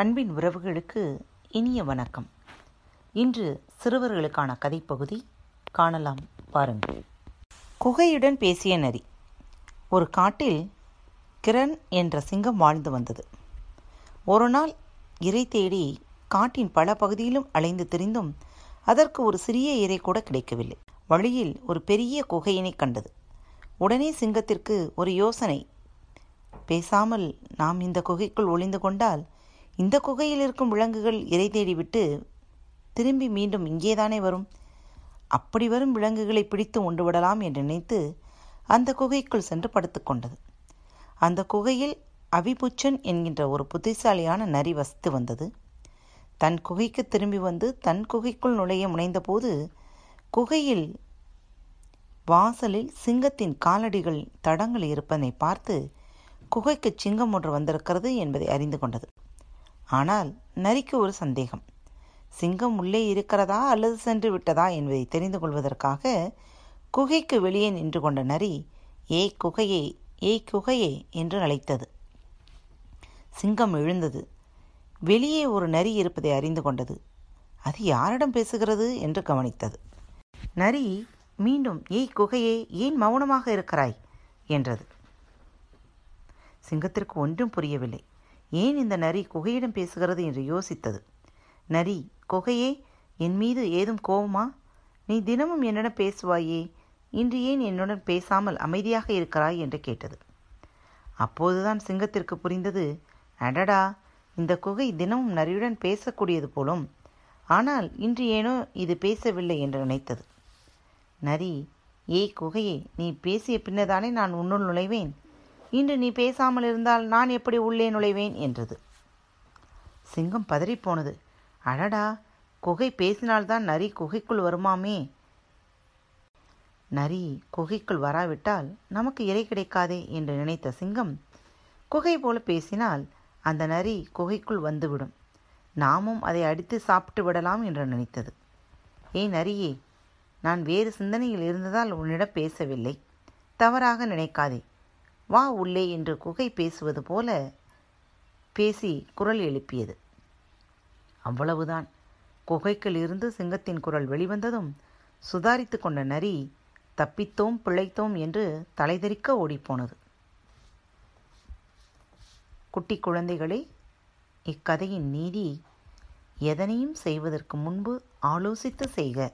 அன்பின் உறவுகளுக்கு இனிய வணக்கம். இன்று சிறுவர்களுக்கான கதைப்பகுதி காணலாம் பாருங்கள் குகையுடன் பேசிய நரி ஒரு காட்டில் கிரண் என்ற சிங்கம் வாழ்ந்து வந்தது. ஒரு நாள் இறை தேடி காட்டின் பல பகுதியிலும் அலைந்து திரிந்தும் அதற்கு ஒரு சிறிய இறை கூட கிடைக்கவில்லை. வழியில் ஒரு பெரிய குகையினை கண்டது. உடனே சிங்கத்திற்கு ஒரு யோசனை. பேசாமல் நாம் இந்த குகைக்குள் ஒளிந்து கொண்டால் இந்த குகையில் இருக்கும் விலங்குகள் இறை தேடிவிட்டு திரும்பி மீண்டும் இங்கேதானே வரும்? அப்படி வரும் விலங்குகளை பிடித்து உண்டு விடலாம் என்று நினைத்து அந்த குகைக்குள் சென்று படுத்துக்கொண்டது அந்த குகையில் அவிபுச்சன் என்கின்ற ஒரு புத்திசாலியான நரி வசித்து வந்தது. தன் குகைக்கு திரும்பி வந்து தன் குகைக்குள் நுழைய முனைந்தபோது குகையில் வாசலில் சிங்கத்தின் காலடிகள் தடங்கள் இருப்பதை பார்த்து குகைக்கு சிங்கம் ஒன்று வந்திருக்கிறது என்பதை அறிந்து கொண்டது. ஆனால் நரிக்கு ஒரு சந்தேகம். சிங்கம் உள்ளே இருக்கிறதா அல்லது சென்று விட்டதா என்பதை தெரிந்து கொள்வதற்காக குகைக்கு வெளியே நின்று கொண்ட நரி ஏய் குகையே ஏய் குகையே என்று அழைத்தது. சிங்கம் எழுந்தது. வெளியே ஒரு நரி இருப்பதை அறிந்து கொண்டது. அது யாரிடம் பேசுகிறது? என்று கவனித்தது. நரி மீண்டும் ஏய் குகையே ஏன் மௌனமாக இருக்கிறாய்? என்றது. சிங்கத்திற்கு ஒன்றும் புரியவில்லை. ஏன் இந்த நரி குகையிடம் பேசுகிறது என்று யோசித்தது. நரி குகையே என் மீது ஏதும் கோவமா? நீ தினமும் என்னிடம் பேசுவாயே? இன்று ஏன் என்னுடன் பேசாமல் அமைதியாக இருக்கிறாய்? என்று கேட்டது. அப்போதுதான் சிங்கத்திற்கு புரிந்தது அடடா இந்த குகை தினமும் நரியுடன் பேசக்கூடியது போலும் ஆனால் இன்று ஏனோ இது பேசவில்லை என்று நினைத்தது. நரி ஏய் குகையே நீ பேசிய பின்னதானே நான் உன்னுள் நுழைவேன்? இன்று நீ பேசாமல் இருந்தால் நான் எப்படி உள்ளே நுழைவேன் என்றது. சிங்கம் பதறிப்போனது. அடடா குகை பேசினால்தான் நரி குகைக்குள் வருமாமே? நரி குகைக்குள் வராவிட்டால் நமக்கு இறை கிடைக்காதே என்று நினைத்த சிங்கம் குகை போல பேசினால் அந்த நரி குகைக்குள் வந்துவிடும். நாமும் அதை அடித்து சாப்பிட்டு விடலாம் என்று நினைத்தது. ஏய் நரியே நான் வேறு சிந்தனையில் இருந்ததால் உன்னிடம் பேசவில்லை. தவறாக நினைக்காதே. வா உள்ளே என்று குகை பேசுவது போல பேசி குரல் எழுப்பியது. அவ்வளவுதான். குகைக்குள் இருந்து சிங்கத்தின் குரல் வெளிவந்ததும் சுதாரித்து கொண்ட நரி தப்பித்தோம் பிழைத்தோம் என்று தலைதெறிக்க ஓடிப்போனது. குட்டி குழந்தைகளே இக்கதையின் நீதி எதனையும் செய்வதற்கு முன்பு ஆலோசித்து செய்க.